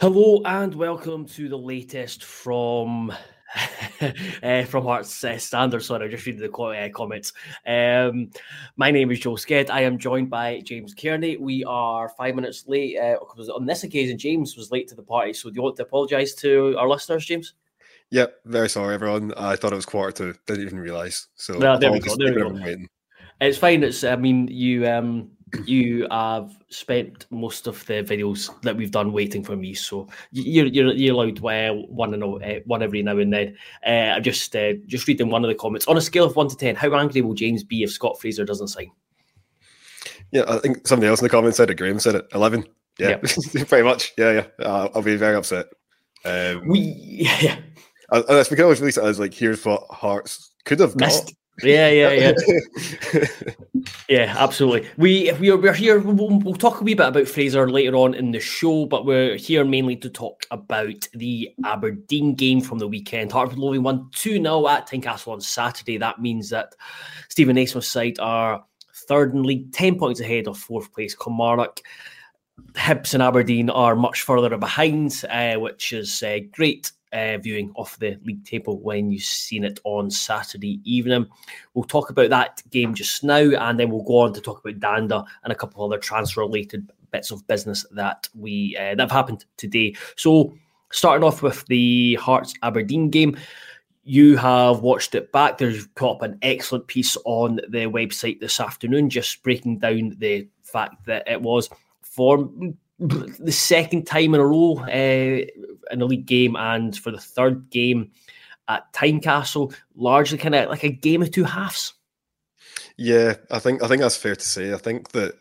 Hello and welcome to the latest from uh, from Hearts uh, Standard. Sorry, I just read the uh, comments. Um, my name is Joel Sked. I am joined by James Kearney. We are five minutes late. because on this occasion, James was late to the party. So do you want to apologise to our listeners, James? Yep, very sorry, everyone. I thought it was quarter to. Didn't even realise. So no, there we go. There we go. It's fine. It's. I mean, you. um you have spent most of the videos that we've done waiting for me, so you're you're, you're allowed well one and uh, one every now and then. Uh, I'm just uh, just reading one of the comments. On a scale of one to ten, how angry will James be if Scott Fraser doesn't sign? Yeah, I think somebody else in the comments said it. Graham said it. Eleven. Yeah, yep. pretty much. Yeah, yeah. Uh, I'll be very upset. Um, we yeah. I, I, we can always release it as like, here's what Hearts could have Missed. Yeah, yeah, yeah, yeah. Absolutely. We we are we're here. We'll, we'll, talk a wee bit about Fraser later on in the show, but we're here mainly to talk about the Aberdeen game from the weekend. Hartford Loving won two 0 at Tynecastle on Saturday. That means that Steven Naismith's side are third in league, ten points ahead of fourth place Kilmarnock. Hibs and Aberdeen are much further behind, uh, which is uh, great uh, viewing of the league table when you've seen it on Saturday evening. We'll talk about that game just now, and then we'll go on to talk about Dhanda and a couple of other transfer related bits of business that we uh, that have happened today. So, starting off with the Hearts Aberdeen game. You have watched it back. There's got up an excellent piece on the website this afternoon, just breaking down the fact that it was for the second time in a row uh, in a league game, and for the third game at Tynecastle, largely kind of like a game of two halves. Yeah, I think I think that's fair to say. I think that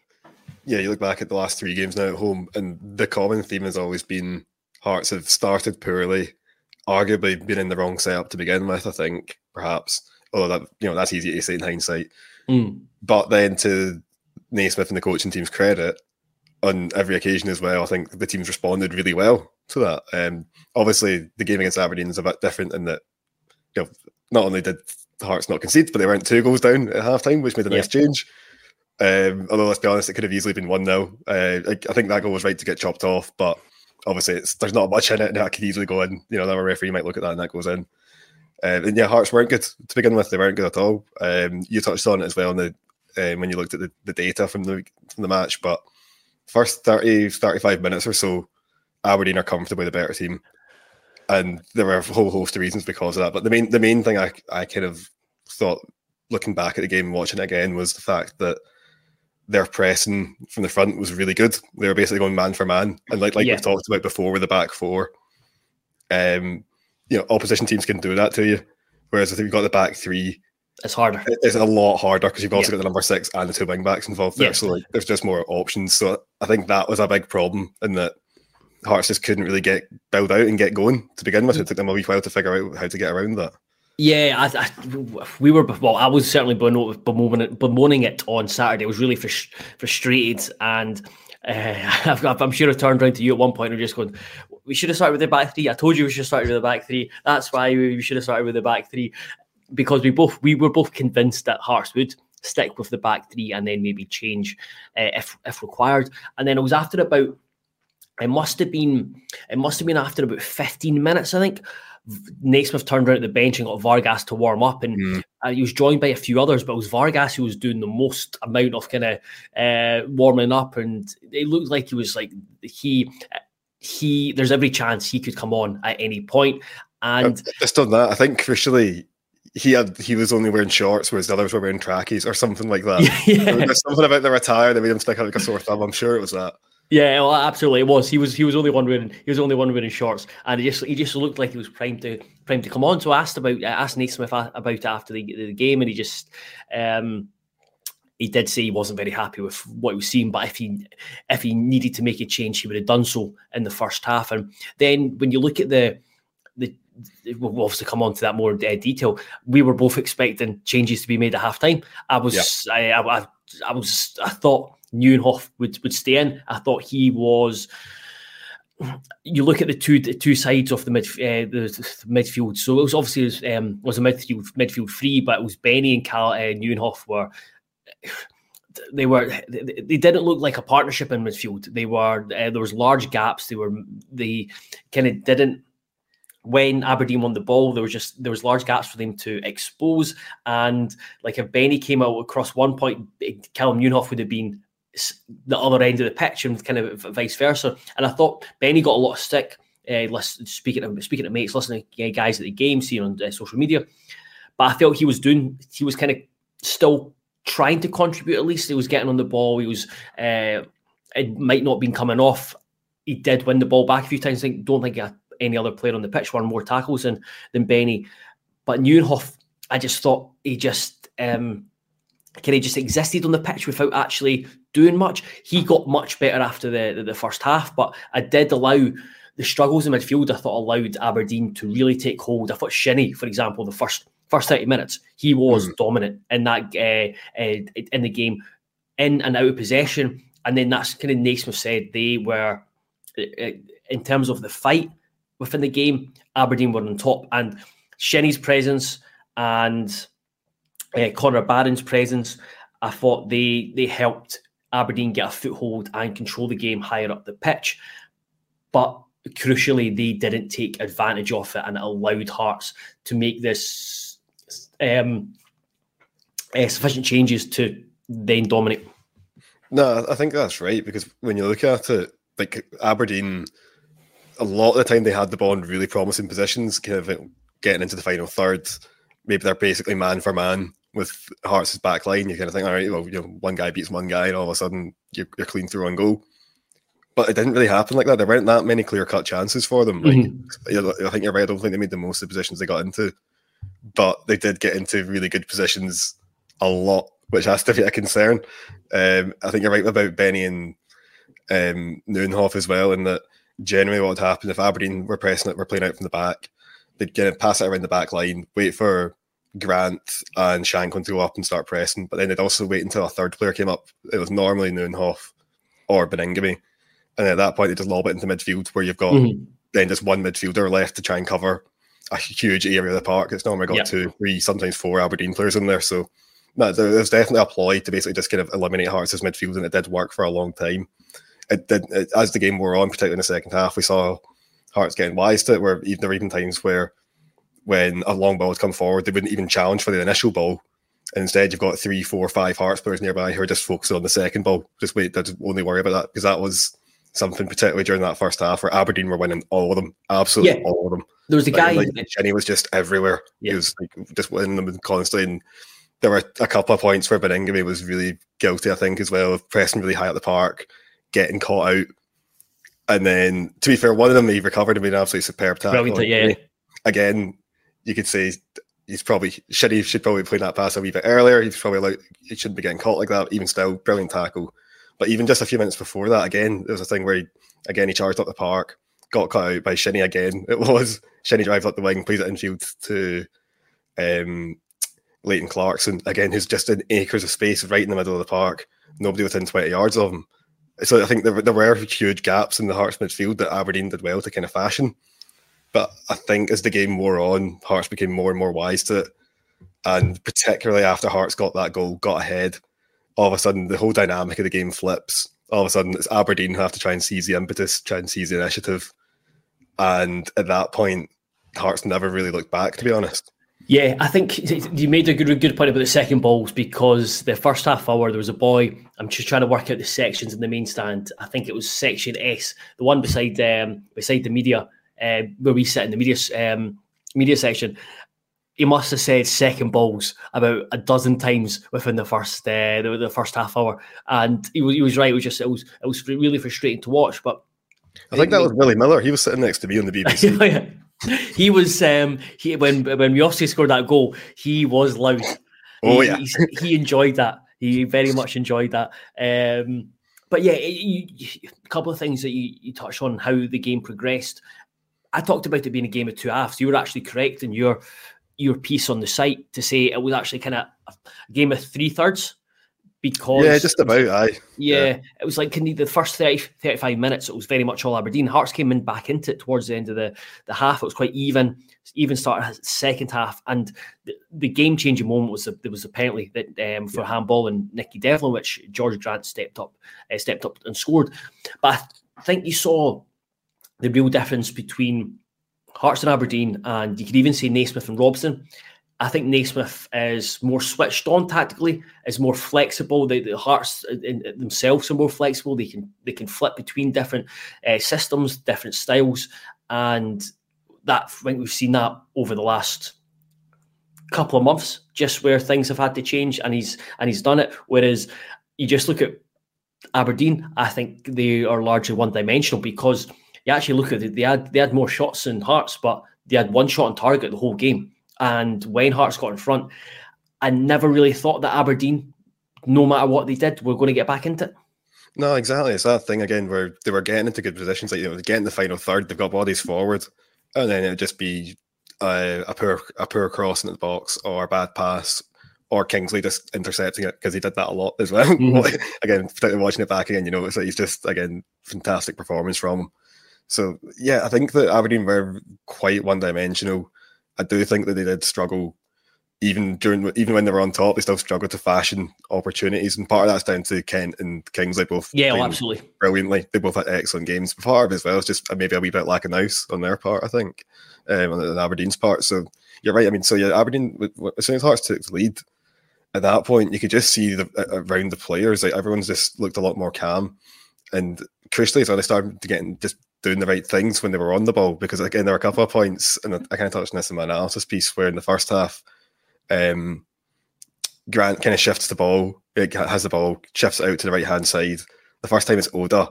yeah, you look back at the last three games now at home, and the common theme has always been Hearts have started poorly, arguably been in the wrong setup to begin with. I think perhaps, although that you know that's easy to say in hindsight. Mm. But then to Naismith and the coaching team's credit, on every occasion as well. I think the teams responded really well to that. Um, obviously, the game against Aberdeen is a bit different in that you know not only did Hearts not concede, but they weren't two goals down at half time, which made a nice change. Um, although let's be honest, it could have easily been one 0 uh, I, I, think that goal was right to get chopped off, but obviously there's not much in it, and that could easily go in. You know, another referee might look at that and that goes in. Um, and yeah, Hearts weren't good to begin with; they weren't good at all. Um, you touched on it as well the um, when you looked at the, the data from the from the match, but first 30, 35 minutes or so, Aberdeen are comfortably the better team. And there were a whole host of reasons because of that. But the main the main thing I, I kind of thought looking back at the game and watching it again was the fact that their pressing from the front was really good. They were basically going man for man. And like like yeah. we've talked about before with the back four, um, you know, opposition teams can do that to you. Whereas if you've got the back three, it's harder. It's a lot harder because you've also yeah. got the number six and the two wing backs involved there. Yeah. So like, there's just more options. So I think that was a big problem in that Hearts just couldn't really get build out and get going to begin with. It took them a wee while to figure out how to get around that. Yeah, I, I, we were. Well, I was certainly bemoaning it, bemoaning it on Saturday. I was really frustrated, and uh, I'm sure I turned around to you at one point and just going, "We should have started with the back three. I told you we should have started with the back three. That's why we should have started with the back three because we both we were both convinced that Hearts would stick with the back three and then maybe change uh, if if required. And then it was after about it must have been it must have been after about 15 minutes, I think. Naismith turned around at the bench and got Vargas to warm up, and mm. uh, he was joined by a few others, but it was Vargas who was doing the most amount of kind of uh, warming up, and it looked like he was like he he. There's every chance he could come on at any point, and just on that, I think crucially he had he was only wearing shorts, whereas the others were wearing trackies or something like that. yeah. There's something about the attire that made him stick out like a sore thumb. I'm sure it was that. Yeah, well, absolutely, it was. He was he was only one wearing he was only one wearing shorts, and he just he just looked like he was primed to primed to come on. So I asked about I asked Naismith about it after the, the game, and he just um, he did say he wasn't very happy with what he was seeing, but if he if he needed to make a change, he would have done so in the first half. And then when you look at the the we'll obviously come on to that more in detail. We were both expecting changes to be made at halftime. I was, yeah. I, I, I, was, I thought Nieuwenhof would would stay in. I thought he was. You look at the two the two sides of the mid uh, the, the, midfield. So it was obviously it was, um, was a midfield midfield free, but it was Benny and Cal uh, Nieuwenhof were they were they didn't look like a partnership in midfield. They were uh, there was large gaps. They were they kind of didn't when Aberdeen won the ball, there was just there was large gaps for them to expose. And like if Benny came out across one point, Calem Nieuwenhof would have been the other end of the pitch and kind of vice versa. And I thought Benny got a lot of stick. Uh, speaking speaking to mates, listening to guys at the game, seeing on uh, social media, but I felt he was doing he was kind of still trying to contribute. At least he was getting on the ball. He was uh, it might not been coming off. He did win the ball back a few times. I think, don't think I any other player on the pitch won more tackles than than Benny. But Nieuwenhof, I just thought he just um, kind of just existed on the pitch without actually doing much. He got much better after the, the, the first half, but I did allow the struggles in midfield. I thought allowed Aberdeen to really take hold. I thought Shinnie, for example, the first first thirty minutes, he was mm. dominant in that uh, uh, in the game, in and out of possession. And then that's kind of Naismith said they were, uh, in terms of the fight, within the game, Aberdeen were on top. And Shinnie's presence and uh, Connor Barron's presence, I thought they they helped Aberdeen get a foothold and control the game higher up the pitch. But crucially, they didn't take advantage of it and it allowed Hearts to make this um, uh, sufficient changes to then dominate. No, I think that's right because when you look at it, like Aberdeen a lot of the time they had the ball in really promising positions, kind of getting into the final third. Maybe they're basically man for man with Hearts' back line. You kind of think, all right, well, you know, one guy beats one guy, and all of a sudden you're, you're clean through on goal. But it didn't really happen like that. There weren't that many clear cut chances for them. Like, mm-hmm. I think you're right. I don't think they made the most of the positions they got into, but they did get into really good positions a lot, which has to be a concern. Um, I think you're right about Benny and um, Nieuwenhof as well, in that generally what would happen if Aberdeen were pressing it, were playing out from the back, they'd get it, pass it around the back line, wait for Grant and Shankland to go up and start pressing, but then they'd also wait until a third player came up. It was normally Nieuwenhof or Baningime. And at that point, they just lob it into midfield where you've got mm-hmm. then just one midfielder left to try and cover a huge area of the park. It's normally got two, three, sometimes four Aberdeen players in there. So no, there's definitely a ploy to basically just kind of eliminate Hearts' midfield, and it did work for a long time it it, as the game wore on, particularly in the second half, we saw Hearts getting wise to it. Where even there were even times where when a long ball would come forward, they wouldn't even challenge for the initial ball. And instead, you've got three, four, five Hearts players nearby who are just focusing on the second ball. Just wait, just only worry about that because that was something particularly during that first half where Aberdeen were winning all of them, absolutely yeah. all of them. There was a like, guy, like Shinnie was just everywhere. Yeah. He was like, just winning them constantly. And there were a couple of points where Baningime was really guilty, I think, as well, of pressing really high at the park, getting caught out and then, to be fair, one of them he recovered and made an absolutely superb tackle. Brilliant, yeah. Again, you could say he's probably should he should probably play that pass a wee bit earlier. He's probably like he shouldn't be getting caught like that. Even still, brilliant tackle. But even just a few minutes before that, again, there was a thing where he again he charged up the park, got cut out by Shinnie again. It was Shinnie drives up the wing, plays it infield to um, Leighton Clarkson again, who's just in acres of space right in the middle of the park. Nobody within twenty yards of him. So I think there, there were huge gaps in the Hearts midfield that Aberdeen did well to kind of fashion. But I think as the game wore on, Hearts became more and more wise to it. And particularly after Hearts got that goal, got ahead, all of a sudden the whole dynamic of the game flips. All of a sudden it's Aberdeen who have to try and seize the impetus, try and seize the initiative. And at that point, Hearts never really looked back, to be honest. Yeah, I think you made a good good point about the second balls because the first half hour there was a boy. I'm just trying to work out the sections in the main stand. I think it was section S, the one beside um, beside the media uh, where we sit in the media um, media section. He must have said second balls about a dozen times within the first uh, the, the, first half hour, and he was he was right. It was just it was it was really frustrating to watch. But I think that was Willie Miller. He was sitting next to me on the BBC. he was um he when when Miovski scored that goal, he was loud. Oh he, yeah, he enjoyed that. He very much enjoyed that. Um, but yeah, you, you, a couple of things that you, you touched on how the game progressed. I talked about it being a game of two halves. You were actually correct in your your piece on the site to say it was actually kind of a game of three thirds because yeah, just about. I yeah, yeah, it was like the first 30, 35 minutes. It was very much all Aberdeen. Hearts came in back into it towards the end of the the half. It was quite even, even start second half, and the, the game changing moment was there was apparently that um, for yeah. handball and Nicky Devlin, which Jorge Grant stepped up, uh, stepped up and scored. But I think you saw the real difference between Hearts and Aberdeen, and you could even say Naismith and Robson. I think Naismith is more switched on tactically, is more flexible. The, the Hearts in, in themselves are more flexible. They can they can flip between different uh, systems, different styles, and that I think we've seen that over the last couple of months, just where things have had to change, and he's and he's done it. Whereas you just look at Aberdeen, I think they are largely one dimensional because you actually look at it, they had they had more shots than Hearts, but they had one shot on target the whole game. And when Hearts got in front, I never really thought that Aberdeen, no matter what they did, were going to get back into it. No, exactly. It's that thing again where they were getting into good positions, like you know, getting the final third, they've got bodies forward, and then it would just be a, a poor a poor cross into the box or a bad pass or Kingsley just intercepting it because he did that a lot as well. Mm-hmm. again, particularly watching it back again, you know, it's like he's just again fantastic performance from him. So yeah, I think that Aberdeen were quite one dimensional. I do think that they did struggle even during even when they were on top, they still struggled to fashion opportunities, and part of that's down to Kent and Kingsley both. Yeah, oh, absolutely, brilliantly. They both had excellent games. But part of it as well is just maybe a wee bit lack of nous on their part, I think, um, on Aberdeen's part. So you're right. I mean, so yeah, Aberdeen as soon as Hearts took the lead, at that point you could just see the around the players, like everyone's just looked a lot more calm, and crucially, so they started to get just doing the right things when they were on the ball. Because again, there were a couple of points, and I kind of touched on this in my analysis piece, where in the first half, um, Grant kind of shifts the ball, it has the ball, shifts out to the right hand side. The first time it's Oda.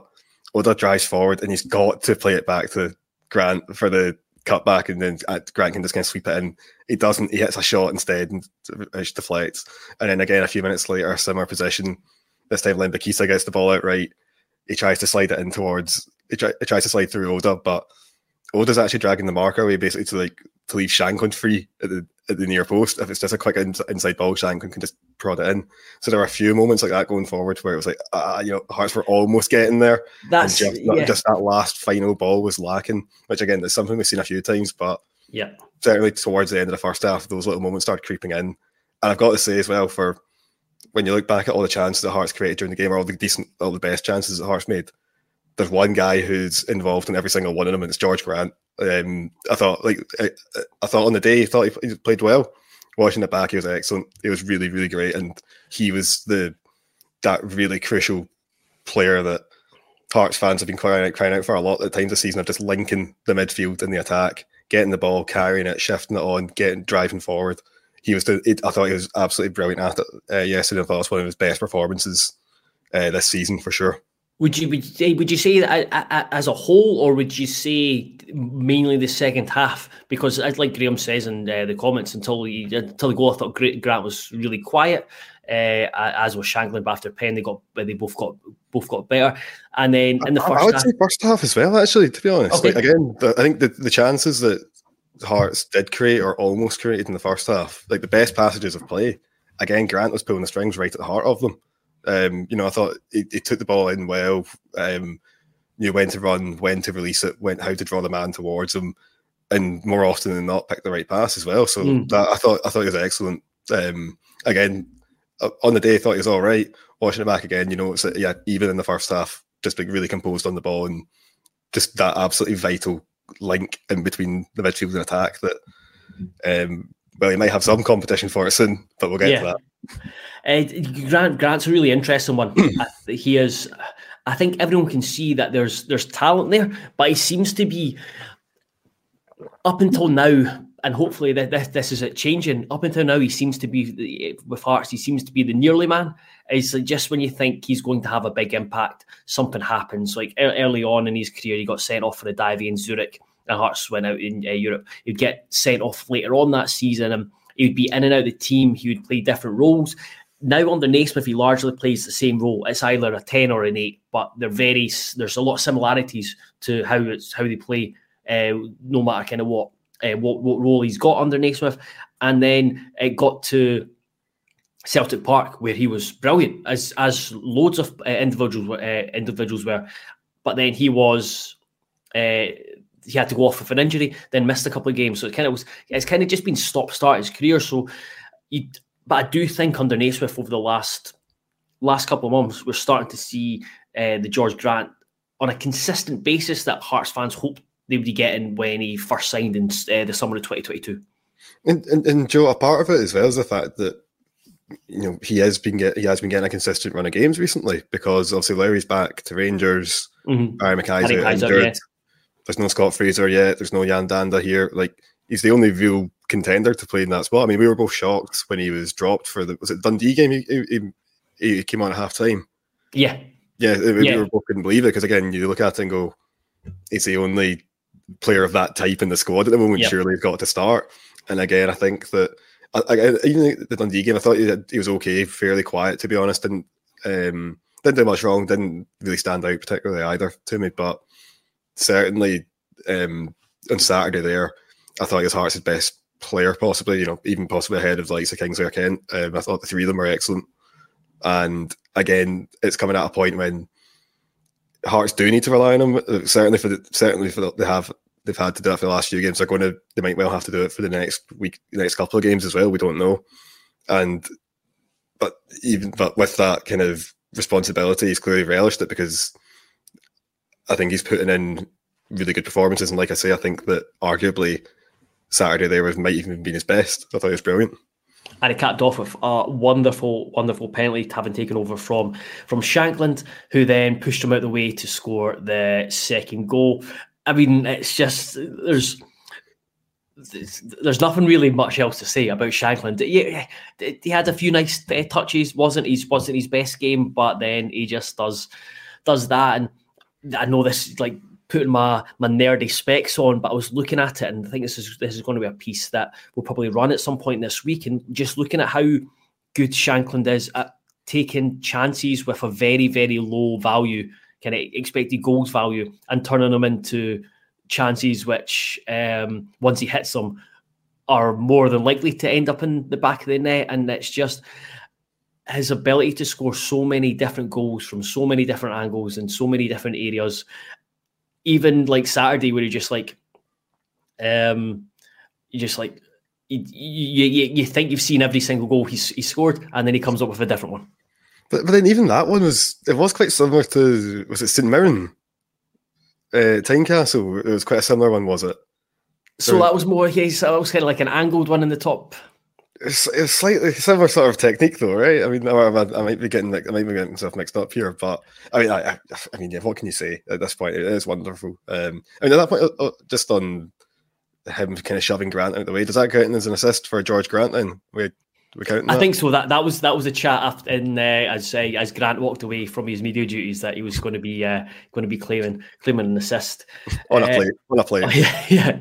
Oda drives forward, and he's got to play it back to Grant for the cutback, and then uh, Grant can just kind of sweep it in. He doesn't. He hits a shot instead and it deflects. And then again, a few minutes later, similar position. This time, Lembikisa gets the ball out right. He tries to slide it in towards it, try, it tries to slide through Oda, but Oda's actually dragging the marker away basically to like to leave Shankland free at the at the near post. If it's just a quick in, inside ball, Shankland can just prod it in. So there are a few moments like that going forward where it was like, uh, you know, Hearts were almost getting there. That's just, yeah. just that last final ball was lacking, which again is something we've seen a few times, but yeah, certainly towards the end of the first half, those little moments started creeping in. And I've got to say as well, for when you look back at all the chances that Hearts created during the game, or all the decent, all the best chances that Hearts made, there's one guy who's involved in every single one of them, and it's Jorge Grant. Um, I thought, like, I, I, thought on the day, he thought he, played well. Watching it back, he was excellent. He was really, really great, and he was the that really crucial player that Hearts fans have been crying out, crying out for a lot of times this season of just linking the midfield and the attack, getting the ball, carrying it, shifting it on, getting driving forward. He was the. It, I thought he was absolutely brilliant at it uh, yesterday. I thought it was one of his best performances uh, this season for sure. Would you would you say, would you say that as a whole, or would you say mainly the second half? Because, as like Graham says in uh, the comments, until he until the goal, I thought Grant was really quiet, uh, as was Shankland. But after Penn, they got they both got both got better. And then in the first, I would half, say first half as well. Actually, to be honest, okay. like, again, the, I think the, the chances that Hearts did create or almost created in the first half, like the best passages of play, again, Grant was pulling the strings right at the heart of them. Um, you know, I thought he, took the ball in well. Um, knew when to run, when to release it, when how to draw the man towards him, and more often than not, pick the right pass as well. So mm. that, I thought I thought he was excellent. Um, again, on the day, I thought he was all right. Watching it back again, you know, it's yeah, even in the first half, just being really composed on the ball and just that absolutely vital link in between the midfield and attack that um, well, he might have some competition for it soon, but we'll get yeah. to that. Uh, Grant Grant's a really interesting one. he is. I think everyone can see that there's there's talent there, but he seems to be up until now, and hopefully this, this is it changing. Up until now, he seems to be with Hearts. He seems to be the nearly man. It's like just when you think he's going to have a big impact, something happens. Like early on in his career, he got sent off for a dive in Zurich and Hearts went out in uh, Europe. He'd get sent off later on that season and he would be in and out of the team. He would play different roles. Now under Naismith, he largely plays the same role. It's either a 10 or an 8, but they're very, there's a lot of similarities to how it's how they play, uh, no matter kind of what, uh, what, what role he's got under Naismith. And then it got to Celtic Park, where he was brilliant, as as loads of uh, individuals uh, individuals were, but then he was. He had to go off with an injury, then missed a couple of games. So it kind of was, it's kind of just been stop start his career. So, you, but I do think under Naismith over the last last couple of months, we're starting to see uh, the Jorge Grant on a consistent basis that Hearts fans hoped they would be getting when he first signed in uh, the summer of 2022. And, and, and Joe, a part of it as well is the fact that you know he has been get, he has been getting a consistent run of games recently because obviously Lowry's back to Rangers, mm-hmm. Barrie McKay's injured. Yeah. There's no Scott Fraser yet. There's no Yan Dhanda here. Like he's the only real contender to play in that spot. I mean, we were both shocked when he was dropped for the was it Dundee game. He, he, he came on at half time. Yeah, yeah, we yeah. were both couldn't believe it because again, you look at it and go, he's the only player of that type in the squad at the moment. Yep. Surely he's got to start. And again, I think that I, I, even the Dundee game, I thought he, he, was okay, fairly quiet to be honest. Didn't um, didn't do much wrong. Didn't really stand out particularly either to me. But certainly um, on Saturday there, I thought he was Hearts' best player, possibly. You know, even possibly ahead of the Kingsley or Kent. Um, I thought the three of them were excellent. And again, it's coming at a point when Hearts do need to rely on him. Certainly for the, certainly for the, they have they've had to do it for the last few games. They're going to they might well have to do it for the next week, next couple of games as well. We don't know. And but even but with that kind of responsibility, he's clearly relished it because I think he's putting in really good performances. And like I say, I think that arguably Saturday there was might even been his best. I thought it was brilliant and it capped off with a wonderful, wonderful penalty having taken over from from Shankland, who then pushed him out the way to score the second goal. I mean, it's just there's there's nothing really much else to say about Shankland. He, he had a few nice uh, touches. wasn't his wasn't his best game, but then he just does does that. And I know this like putting my my nerdy specs on, but I was looking at it and I think this is this is going to be a piece that we'll probably run at some point this week. And just looking at how good Shankland is at taking chances with a very very low value, kind of expected goals value, and turning them into chances which um, once he hits them are more than likely to end up in the back of the net. And it's just his ability to score so many different goals from so many different angles and so many different areas even like Saturday where he just like um you just like you, you, you think you've seen every single goal he's, he scored and then he comes up with a different one. But, but then even that one was it was quite similar to was it St Mirren uh, Tynecastle? It was quite a similar one, was it? So that was more. Yes, that was kind of like an angled one in the top it's, it's slightly similar sort of technique, though, right? I mean, I, I, might be getting I might be getting myself mixed up here, but I mean, I, I, mean, yeah. What can you say at this point? It is wonderful. Um, I mean, at that point, uh, uh, just on him kind of shoving Grant out the way, does that count as an assist for Jorge Grant? Then we we count. I think so. That that was that was a chat after in uh, as uh, as Grant walked away from his media duties that he was going to be uh, going to be claiming claiming an assist on a uh, play on a play. yeah. yeah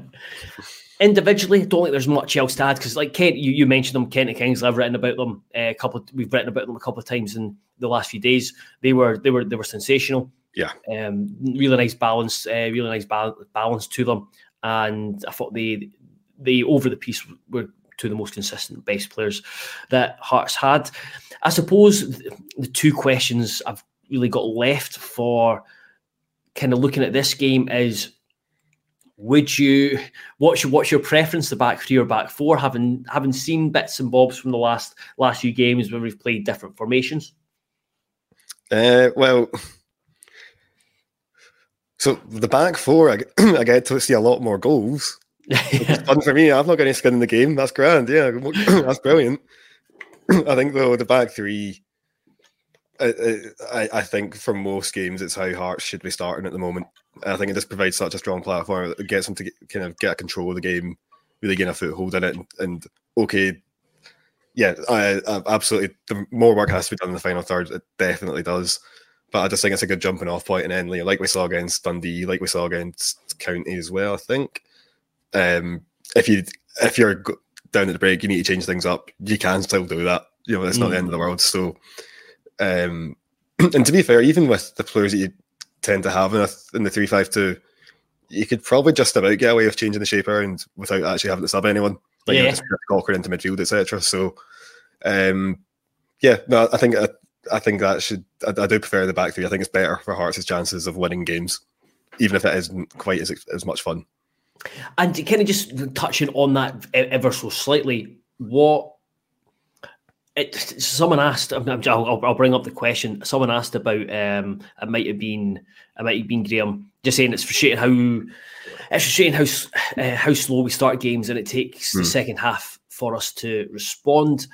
individually, I don't think there's much else to add because, like Kent, you, you mentioned them, Kent and Kingsley. I've written about them uh, a couple. Of, we've written about them a couple of times in the last few days. They were they were they were sensational. Yeah, um, really nice balance, uh, really nice balance, balance to them, and I thought they they over the piece were two of the most consistent best players that Hearts had. I suppose the two questions I've really got left for kind of looking at this game is would you what's your what's your preference the back three or back four having having seen bits and bobs from the last last few games where we've played different formations? Uh, well so the back four I, I get to see a lot more goals it's fun for me. I've not got any skin in the game. That's grand. Yeah that's brilliant. I think though the back three I, I think for most games, it's how Hearts should be starting at the moment. I think it just provides such a strong platform. It gets them to get, kind of get control of the game, really gain a foothold in it. And, and okay, yeah, I, I, absolutely. The more work has to be done in the final third. It definitely does. But I just think it's a good jumping off point. And then, like we saw against Dundee, like we saw against County as well. I think um, if you if you're down at the break, you need to change things up. You can still do that. You know, it's not mm. the end of the world. So um, and to be fair, even with the players that you tend to have in, a, in the three five two, you could probably just about get away with changing the shape around without actually having to sub anyone. Like yeah. you know, just into midfield, etc. So, um, yeah, no, I think I, I think that should. I, I, do prefer the back three. I think it's better for Hearts' chances of winning games, even if it isn't quite as as much fun. And kind of just touching on that ever so slightly, what it, someone asked. I'll, I'll, bring up the question. Someone asked about. Um, it might have been. It might have been Graham. Just saying, it's frustrating how it's frustrating how uh, how slow we start games, and it takes the hmm. second half for us to respond.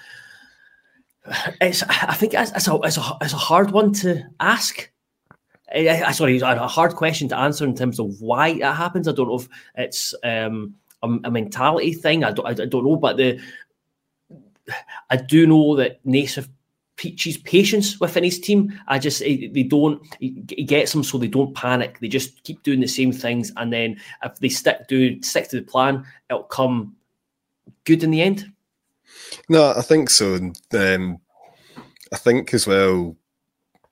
It's. I think it's, it's a it's a it's a hard one to ask. I, sorry, a hard question to answer in terms of why it happens. I don't know if it's um, a, a, mentality thing. I don't, I don't know, but the I do know that Naismith preaches patience within his team. I just they don't he gets them so they don't panic. They just keep doing the same things, and then if they stick do stick to the plan, it'll come good in the end. No, I think so. And um, I think as well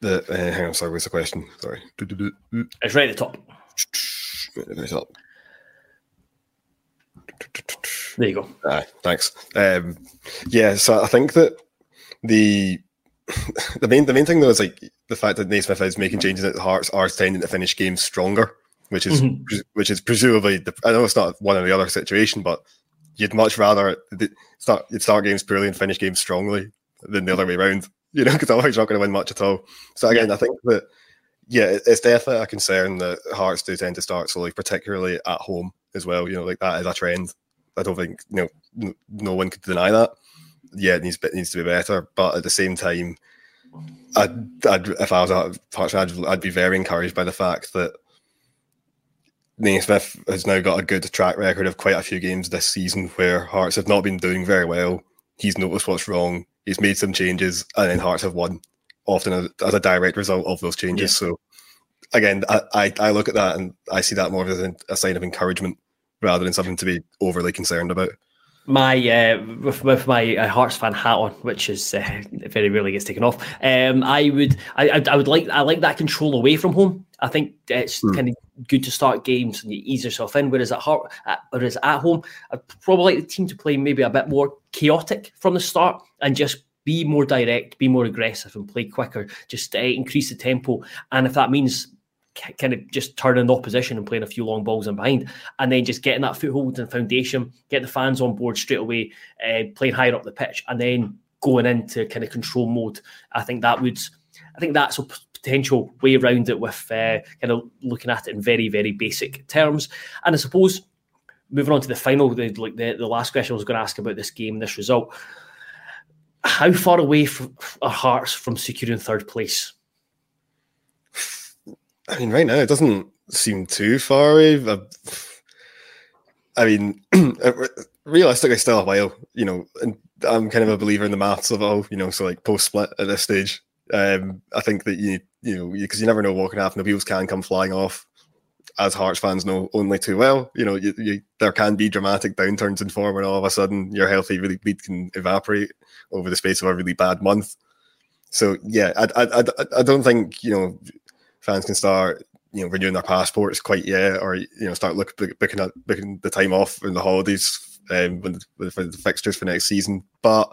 that uh, hang on, sorry, what's the question? Sorry, it's right at the top. Right at the top. There you go. Ah, thanks. Um, yeah, so I think that the the main the main thing though is like the fact that Naismith is making changes at Hearts are tending to finish games stronger, which is mm-hmm. which is presumably the, I know it's not one or the other situation, but you'd much rather start you'd start games poorly and finish games strongly than the other way around. You know, because otherwise you're not going to win much at all. So again, yeah. I think that yeah, it's definitely a concern that Hearts do tend to start slowly, particularly at home as well. You know, like that is a trend. I don't think you know no one could deny that. Yeah, it needs it needs to be better, but at the same time, I'd, I'd if I was a Hearts I'd, I'd be very encouraged by the fact that Naismith has now got a good track record of quite a few games this season where Hearts have not been doing very well. He's noticed what's wrong. He's made some changes, and then Hearts have won, often as, as a direct result of those changes. Yeah. So, again, I, I, I look at that and I see that more as a sign of encouragement rather than something to be overly concerned about my uh, with, with my uh, Hearts fan hat on, which is uh, very rarely gets taken off. Um, I would I, I would like I like that control away from home. I think it's mm. kind of good to start games and you ease yourself in. Whereas at heart, at, whereas at home, I'd probably like the team to play maybe a bit more chaotic from the start and just be more direct, be more aggressive, and play quicker. Just uh, increase the tempo, and if that means kind of just turning the opposition and playing a few long balls in behind, and then just getting that foothold and foundation, get the fans on board straight away, uh, playing higher up the pitch, and then going into kind of control mode. I think that would, I think that's a potential way around it with uh, kind of looking at it in very very basic terms. And I suppose moving on to the final, the, like the, the last question I was going to ask about this game, this result. How far away from our hearts from securing third place? I mean, right now it doesn't seem too far away. I mean, realistically, still a while. You know, and I'm kind of a believer in the maths of it all. You know, so like post split at this stage, um, I think that you you know because you never know what can happen. The wheels can come flying off. As Hearts fans know only too well, you know you, you, there can be dramatic downturns in form, and all of a sudden your healthy really lead can evaporate over the space of a really bad month. So yeah, I I, I, I don't think you know fans can start you know renewing their passports quite yet, or you know start looking booking at booking the time off in the holidays um, when the, for the fixtures for next season. But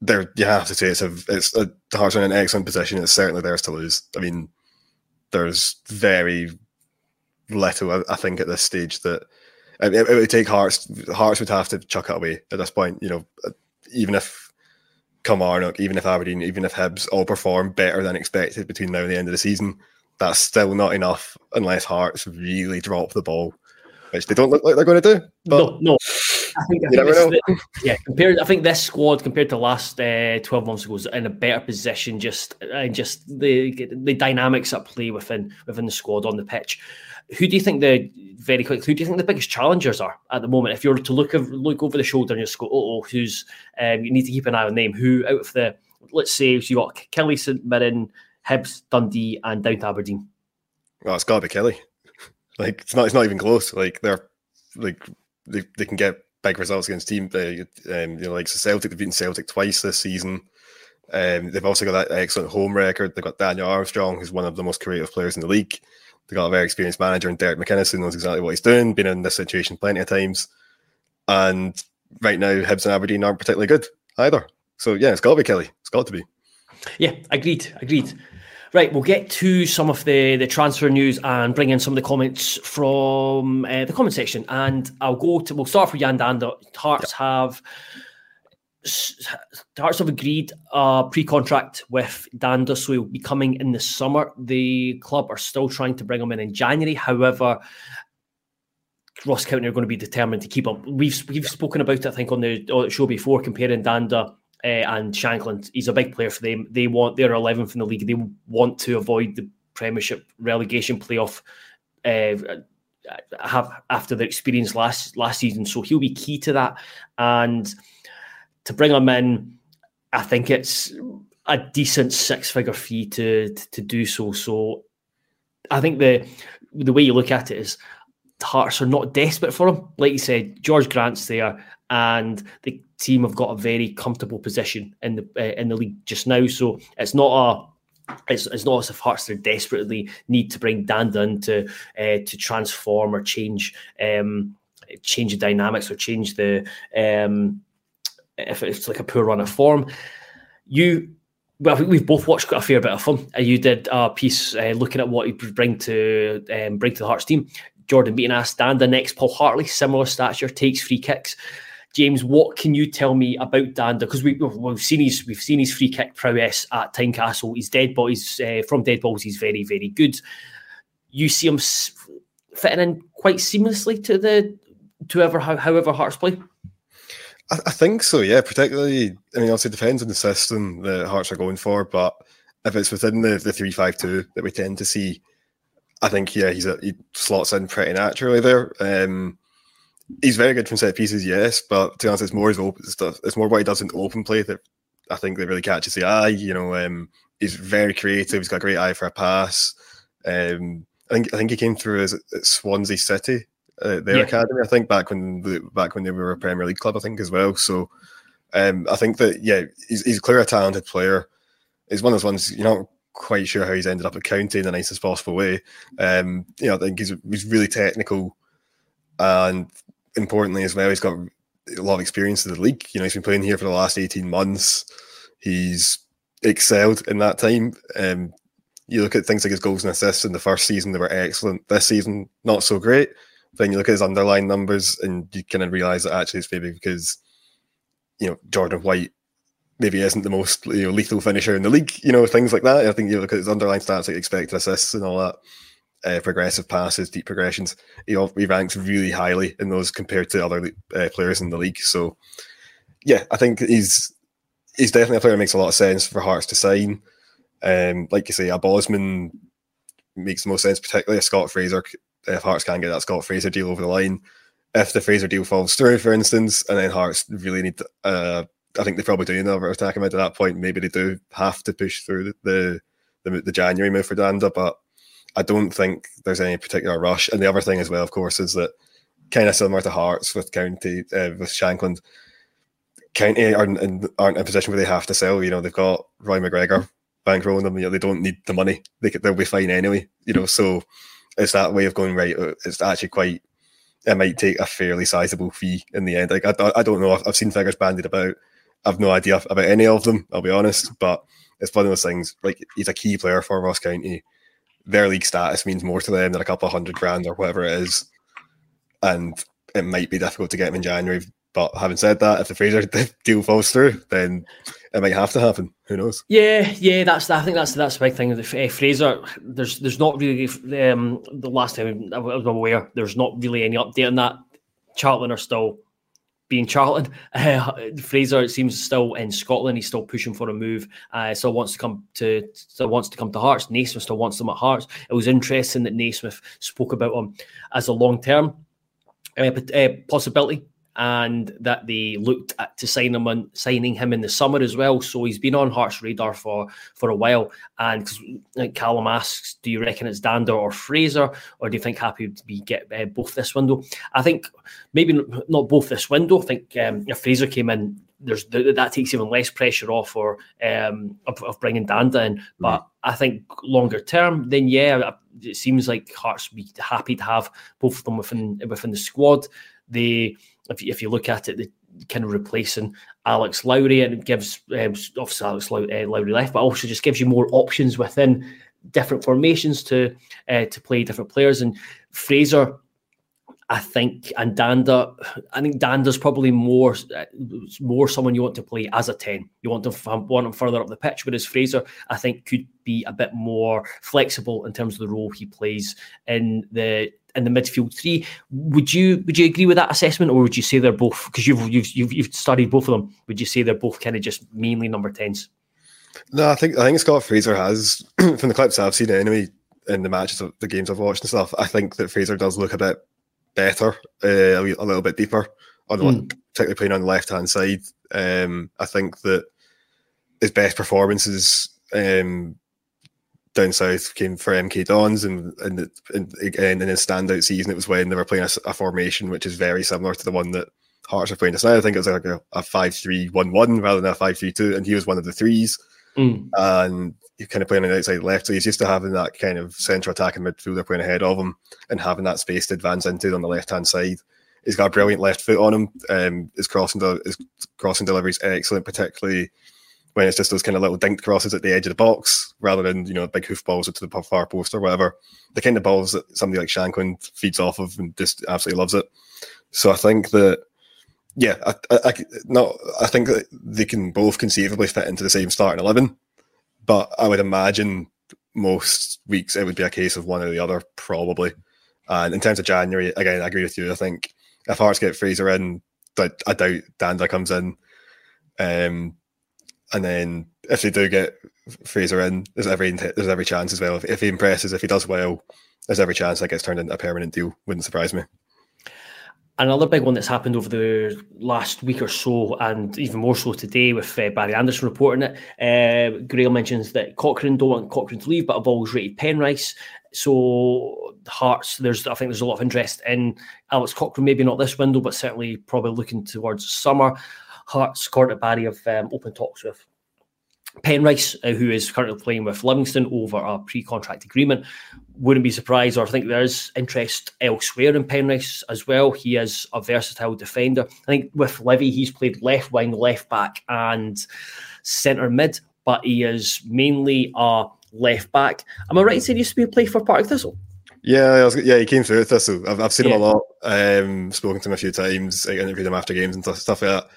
there, you have to say it's a it's a, Hearts are in an excellent position. It's certainly theirs to lose. I mean, there's very little I, I think at this stage that it, it, would take Hearts. Hearts would have to chuck it away at this point. You know, even if Kilmarnock, even if Aberdeen, even if Hibs all perform better than expected between now and the end of the season, that's still not enough unless Hearts really drop the ball, which they don't look like they're going to do. No, no. I think, I think this, yeah, compared. I think this squad compared to last uh, twelve months ago is in a better position. Just and uh, just the the dynamics at play within within the squad on the pitch. Who do you think the very quickly? Who do you think the biggest challengers are at the moment? If you were to look look over the shoulder and just go, oh, who's um, you need to keep an eye on them. Who out of the let's say so you got Killie St Mirren, Hibs, Dundee, and down to Aberdeen. Well, it's got to be Killie. like it's not it's not even close. Like they're like they, they can get big results against teams. Uh, um, you know, like so Celtic, they've beaten Celtic twice this season. Um, they've also got that excellent home record. They've got Daniel Armstrong, who's one of the most creative players in the league. They got a very experienced manager in Derek McInnes who knows exactly what he's doing, been in this situation plenty of times. And right now, Hibs and Aberdeen aren't particularly good either. So yeah, it's got to be Killie. It's got to be. Yeah, agreed. Agreed. Right, we'll get to some of the, the transfer news and bring in some of the comments from uh, the comment section. And I'll go to, we'll start for Yan Dhanda. Hearts yep. have Hearts have agreed a pre-contract with Dhanda, so he'll be coming in the summer. The club are still trying to bring him in in January. However, Ross County are going to be determined to keep him. We've we've spoken about it, I think, on the, show before, comparing Dhanda uh, and Shankland. He's a big player for them. They want they're 11th in the league. They want to avoid the Premiership relegation playoff. Uh, have after their experience last last season, so he'll be key to that. And to bring him in, I think it's a decent six figure fee to, to, to do so. So I think the the way you look at it is Hearts are not desperate for him. Like you said, Jorge Grant's there, and the team have got a very comfortable position in the uh, in the league just now. So it's not a it's, it's not as if Hearts are desperately need to bring Dhanda in to uh, to transform or change um, change the dynamics or change the um, if it's like a poor run of form. You well, we've both watched a fair bit of him. You did a piece uh, looking at what he bring to um, bring to the Hearts team. Jordan Beaton asked, the next, Paul Hartley, similar stature, takes free kicks. James, what can you tell me about Dhanda? Because we, have seen his we've seen his free kick prowess at Tynecastle. He's dead balls uh, from dead balls. He's very very good. You see him fitting in quite seamlessly to the to ever how, however Hearts play. I, I think so. Yeah, particularly. I mean, obviously, it depends on the system that Hearts are going for, but if it's within the the three five two that we tend to see, I think yeah, he's a, he slots in pretty naturally there. Um, he's very good from set pieces, yes, but to be honest, it's more his open. It's more what he does in open play that I think that really catches the eye. You know, um, he's very creative. He's got a great eye for a pass. Um, I think I think he came through as Swansea City, uh, their yeah. academy. I think back when the, back when they were a Premier League club, I think as well. So um, I think that yeah, he's he's clearly a talented player. He's one of those ones you're not quite sure how he's ended up at County in the nicest possible way. Um, you know, I think he's he's really technical, and importantly as well, he's got a lot of experience in the league. You know, he's been playing here for the last eighteen months. He's excelled in that time. Um, you look at things like his goals and assists in the first season; they were excellent. This season, not so great. Then you look at his underlying numbers, and you kind of realize that actually it's maybe because you know Jordan White maybe isn't the most you know, lethal finisher in the league, you know, things like that. I think you look at his underlying stats like expected assists and all that, uh, progressive passes, deep progressions. He, he ranks really highly in those compared to other uh, players in the league. So, yeah, I think he's he's definitely a player that makes a lot of sense for Hearts to sign. Um, like you say, a Bosman makes the most sense, particularly a Scott Fraser. If Hearts can get that Scott Fraser deal over the line, if the Fraser deal falls through, for instance, and then Hearts really need uh, I think they probably do about attacking mid at that point. Maybe they do have to push through the the, the January move for Dhanda, but I don't think there's any particular rush. And the other thing as well, of course, is that kind of similar to Hearts with County uh, with Shankland, County aren't in, aren't in a position where they have to sell. You know, they've got Roy McGregor bankrolling them. You know, they don't need the money. They they'll be fine anyway. You know, so it's that way of going right. Uh, it's actually quite. It might take a fairly sizable fee in the end. Like I, I don't know. I've seen figures bandied about I've no idea about any of them. I'll be honest, but it's one of those things. Like he's a key player for Ross County. Their league status means more to them than a couple of hundred grand or whatever it is, and it might be difficult to get him in January. But having said that, if the Fraser deal falls through, then it might have to happen. Who knows? Yeah, yeah, that's I think that's that's the big thing. The uh, Fraser, there's there's not really um, the last time I was aware, there's not really any update on that. Charlton are still being Charlton. Uh, Fraser it seems still in Scotland. He's still pushing for a move. Uh, still wants to come to still wants to come to Hearts. Naismith still wants them at Hearts. It was interesting that Naismith spoke about him as a long term uh, uh possibility and that they looked at to sign him on, signing him in the summer as well. So he's been on Hearts' radar for for a while. And because like Callum asks, do you reckon it's Dhanda or Fraser, or do you think happy would be get uh, both this window? I think maybe not both this window. I think um, if Fraser came in, there's that takes even less pressure off or um, of, of, bringing Dhanda in. But mm. I think longer term, then yeah, it seems like Hearts would be happy to have both of them within within the squad. They if you, if you look at it, the, kind of replacing Alex Lowry, and it gives um, obviously Alex Lowry, uh, Lowry left, but also just gives you more options within different formations to uh, to play different players. And Fraser, I think, and Dhanda, I think Dhanda's probably more more someone you want to play as a ten. You want to want him further up the pitch, whereas Fraser, I think, could be a bit more flexible in terms of the role he plays in the in the midfield three. Would you would you agree with that assessment, or would you say they're both because you've, you've you've you've studied both of them? Would you say they're both kind of just mainly number tens? No, I think I think Scott Fraser has from the clips I've seen anyway in the matches of the games I've watched and stuff. I think that Fraser does look a bit better, uh, a, a, little bit deeper on the, mm. particularly playing on the left hand side. Um, I think that his best performances um, down south came for MK Dons, and, and, and again in his standout season, it was when they were playing a, a, formation which is very similar to the one that Hearts are playing just now. I think it was like a, a 5 3 1 1 rather than a 5 3 2, and he was one of the threes. Mm. And he's kind of playing on the outside left, so he's used to having that kind of central attacking midfielder playing ahead of him and having that space to advance into on the left hand side. He's got a brilliant left foot on him. Um, his crossing, his crossing delivery is excellent, particularly when it's just those kind of little dinked crosses at the edge of the box rather than you know big hoof balls into the far post or whatever. The kind of balls that somebody like Shankland feeds off of and just absolutely loves it. So I think that yeah, I, I, I no, I think that they can both conceivably fit into the same starting eleven, but I would imagine most weeks it would be a case of one or the other probably. And in terms of January, again, I agree with you. I think if Hearts get Fraser in, I, doubt Dhanda comes in. Um, and then if they do get Fraser in, there's every there's every chance as well. If, if he impresses, if he does well, there's every chance that gets turned into a permanent deal. Wouldn't surprise me. Another big one that's happened over the last week or so, and even more so today with uh, Barry Anderson reporting it. Uh, Grail mentions that Cochrane don't want Cochrane to leave, but have always rated Penrice. So Hearts, there's I think there's a lot of interest in Alex Cochrane. Maybe not this window, but certainly probably looking towards summer. Hearts, Cornet Barry have um, open talks with Penrice, uh, who is currently playing with Livingston over a pre-contract agreement. Wouldn't be surprised, or I think there is interest elsewhere in Penrice as well. He is a versatile defender. I think with Livy, he's played left wing, left back, and centre mid, but he is mainly a left back. Am I right in saying he used to be play for Partick Thistle? Yeah, was, yeah, he came through Thistle. I've, I've seen yeah. him a lot. Um, spoken to him a few times. I interviewed him after games and stuff like that.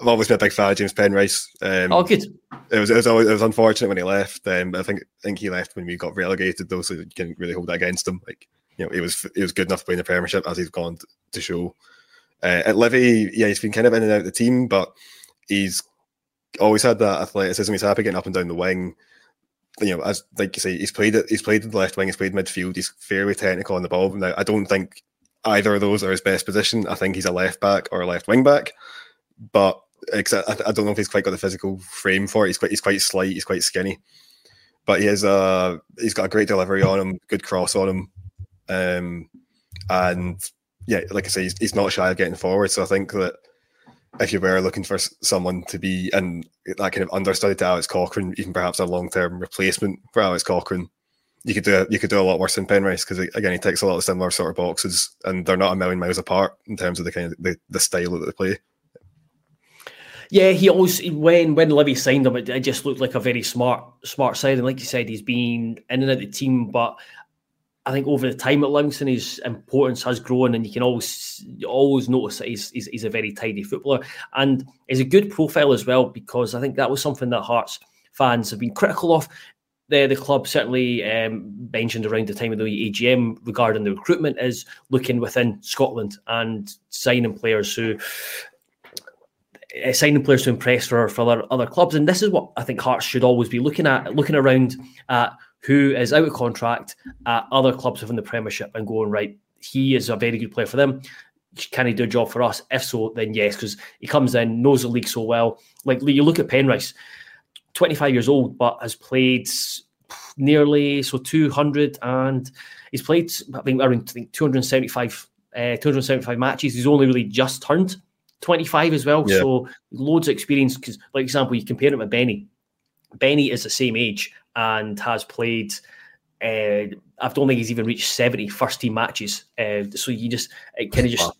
I've always been a big fan of James Penrice. Um, oh, good. It was it was always it was unfortunate when he left. Um, I think I think he left when we got relegated though, so you can't really hold that against him. Like you know, he was he was good enough to play in the Premiership as he's gone to show. Uh, at Livy, yeah, he's been kind of in and out of the team, but he's always had that athleticism. He's happy getting up and down the wing. You know, as like you say, he's played it. He's played the left wing. He's played midfield. He's fairly technical on the ball. Now, I don't think either of those are his best position. I think he's a left back or a left wing back, but I, I, don't know if he's quite got the physical frame for it. He's quite he's quite slight. He's quite skinny, but he has a he's got a great delivery on him, good cross on him, um, and yeah, like I say, he's, he's not shy of getting forward. So I think that if you were looking for someone to be and that kind of understudy to Alex Cochrane, even perhaps a long term replacement for Alex Cochrane, you could do you could do a lot worse than Penrice because again he takes a lot of similar sort of boxes, and they're not a million miles apart in terms of the kind of the, the style that they play. Yeah, he always when when Livy signed him, it, it, just looked like a very smart smart. And like you said, he's been in and out of the team, but I think over the time at Livingston, his importance has grown, and you can always always notice that he's, he's, he's a very tidy footballer, and he's a good profile as well because I think that was something that Hearts fans have been critical of. The, the club certainly um, mentioned around the time of the AGM regarding the recruitment is looking within Scotland and signing players who signing players to impress for, for other, other clubs. And this is what I think Hearts should always be looking at, looking around at who is out of contract at other clubs within the Premiership and going, right, he is a very good player for them. Can he do a job for us? If so, then yes, because he comes in, knows the league so well. Like you look at Penrice, 25 years old, but has played nearly so 200 and he's played I think around I think 275 uh, 275 matches. He's only really just turned 25 as well. Yeah. So loads of experience. Because, like example, you compare him with Benny. Benny is the same age and has played. Uh, I don't think he's even reached 70 first team matches. Uh, so you just it kind of just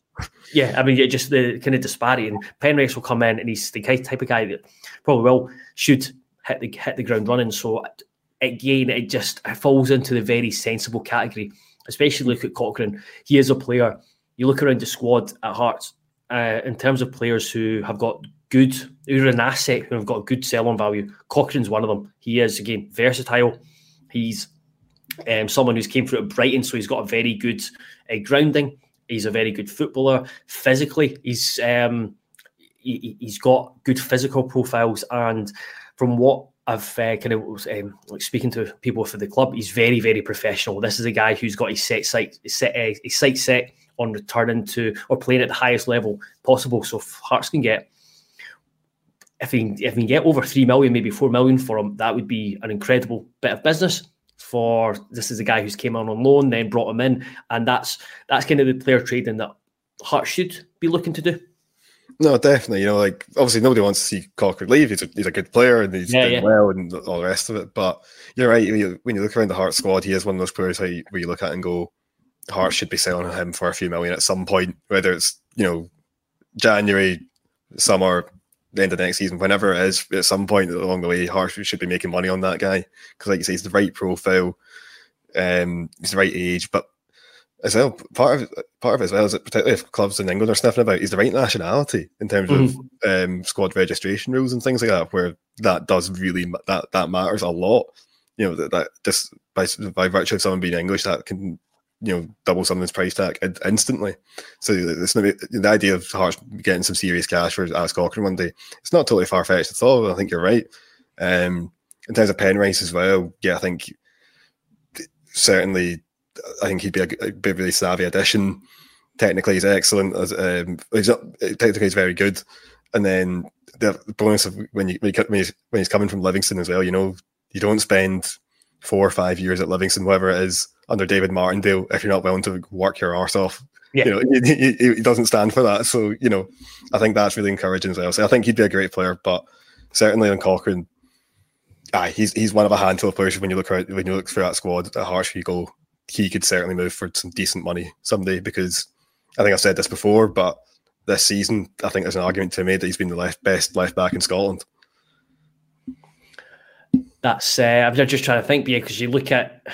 yeah, I mean, it just the kind of disparity. And Penrice will come in, and he's the type of guy that probably will should hit the hit the ground running. So again, it just it falls into the very sensible category. Especially look at Cochrane. He is a player. You look around the squad at Hearts uh, in terms of players who have got good, who are an asset, who have got good sell-on value. Cochrane's one of them. He is again versatile. He's um, someone who's came through at Brighton, so he's got a very good uh, grounding. He's a very good footballer. Physically, he's um, he, has got good physical profiles, and from what I've uh, kind of um, like speaking to people for the club, he's very, very professional. This is a guy who's got his set sight, set, uh, his sight set on returning to or playing at the highest level possible. So if Hearts can get if he if he can get over three million, maybe four million for him, that would be an incredible bit of business. For this is a guy who's came on on loan, then brought him in, and that's that's kind of the player trading that Hearts should be looking to do. No, definitely. You know, like obviously nobody wants to see Cocker leave. He's a, he's a good player and he's yeah, doing yeah. well and all the rest of it. But you're right. When you, look around the Hearts squad, he is one of those players where you, where you look at and go, Hearts should be selling him for a few million at some point, whether it's you know January, summer, the end of next season, whenever it is, at some point along the way, Hearts should be making money on that guy because, like you say, he's the right profile, um, he's the right age, but as well, part of part of it as well is that particularly if clubs in England are sniffing about, he's the right nationality in terms mm-hmm. of um, squad registration rules and things like that, where that does really that that matters a lot. You know that, that just by by virtue of someone being English, that can you know double someone's price tag instantly. So it's not, the idea of Hearts getting some serious cash for Alex Cochrane one day. It's not totally far fetched at all. I think you're right. Um, in terms of Penrice as well, yeah, I think certainly I think he'd be a, a really savvy addition. Technically, he's excellent. As um, he's not, technically he's very good. And then the bonus of when you when, you, he's, when he's coming from Livingston as well, you know, you don't spend four or five years at Livingston, whatever it is, under David Martindale if you're not willing to work your arse off. Yeah. You know, he, he, he, doesn't stand for that. So, you know, I think that's really encouraging as well. So I think he'd be a great player, but certainly on Cochrane, aye, he's he's one of a handful of players when you look around, when you look through that squad at you go, he could certainly move for some decent money someday because I think I've said this before, but this season I think there's an argument to be made that he's been the left best left back in Scotland. That's uh, I'm just trying to think, yeah, because you look at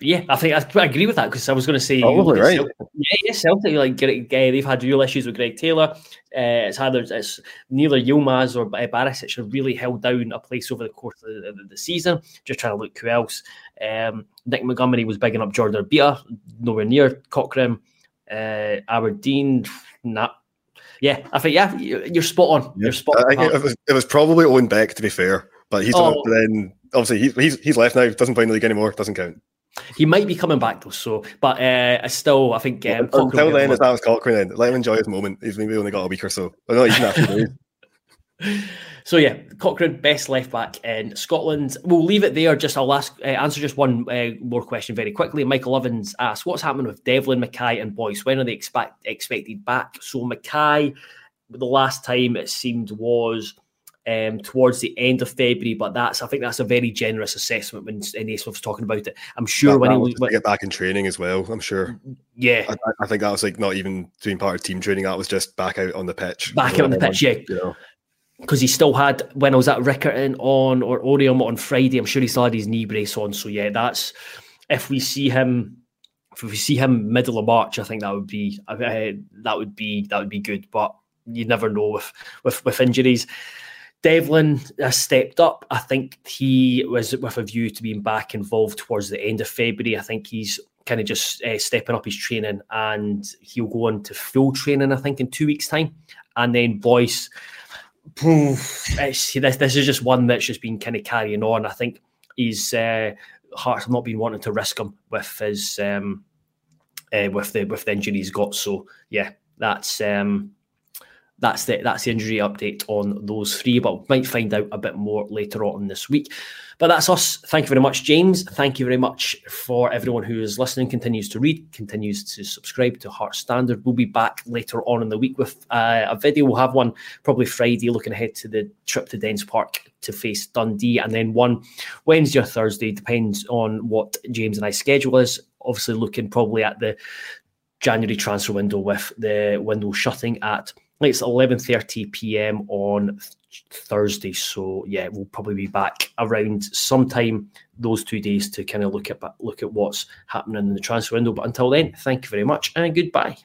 yeah, I think I, I agree with that because I was going to say, Probably right. Celtic, yeah, yeah, Celtic like Greg—they've had real issues with Greg Taylor. Uh, it's either it's neither Yilmaz or Barisic have really held down a place over the course of the, the season. Just trying to look who else. Um, Nick Montgomery was bigging up Jordan Obita, nowhere near Cochrane. Uh, Aberdeen, nah. Yeah, I think yeah, you're spot on. Yeah. You're spot on. it, was, it was probably Owen Beck to be fair, but he's oh. then obviously he's, he's he's left now. Doesn't play in the league anymore. Doesn't count. He might be coming back though, so but uh, I still, I think um, well, until then, it's Alex Cochrane. Then let him enjoy his moment. He's maybe only got a week or so. Well, not even after So yeah, Cochrane, best left back in Scotland. We'll leave it there. Just I'll ask, uh, answer just one uh, more question very quickly. Michael Evans asks, "What's happening with Devlin, McKay, and Boyce? When are they expect expected back?" So McKay, the last time it seemed was um, towards the end of February, but that's I think that's a very generous assessment when Naismith's talking about it. I'm sure that, when that he was to get back in training as well. I'm sure. Yeah, I, I, think that was like not even doing part of team training. That was just back out on the pitch. Back out on the pitch, yeah. You know. Because he still had when I was at Riccarton on or Oriam on Friday, I'm sure he still had his knee brace on. So yeah, that's if we see him if we see him middle of March, I think that would be uh, that would be that would be good. But you never know with with with injuries. Devlin has stepped up. I think he was with a view to being back involved towards the end of February. I think he's kind of just uh, stepping up his training and he'll go on to full training, I think, in two weeks' time. And then Boyce, this, this is just one that's just been kind of carrying on. I think his uh, Hearts have not been wanting to risk him with his um, uh, with the with the injury he's got. So yeah, that's um, that's the that's the injury update on those three, but we might find out a bit more later on this week. But that's us. Thank you very much, James. Thank you very much for everyone who is listening, continues to read, continues to subscribe to Hearts Standard. We'll be back later on in the week with uh, a video. We'll have one probably Friday, looking ahead to the trip to Dens Park to face Dundee, and then one Wednesday or Thursday, depends on what James and I schedule is. Obviously, looking probably at the January transfer window with the window shutting at it's 11:30 p.m. on Thursday. So yeah, we'll probably be back around sometime those two days to kind of look at look at what's happening in the transfer window. But until then, thank you very much and goodbye.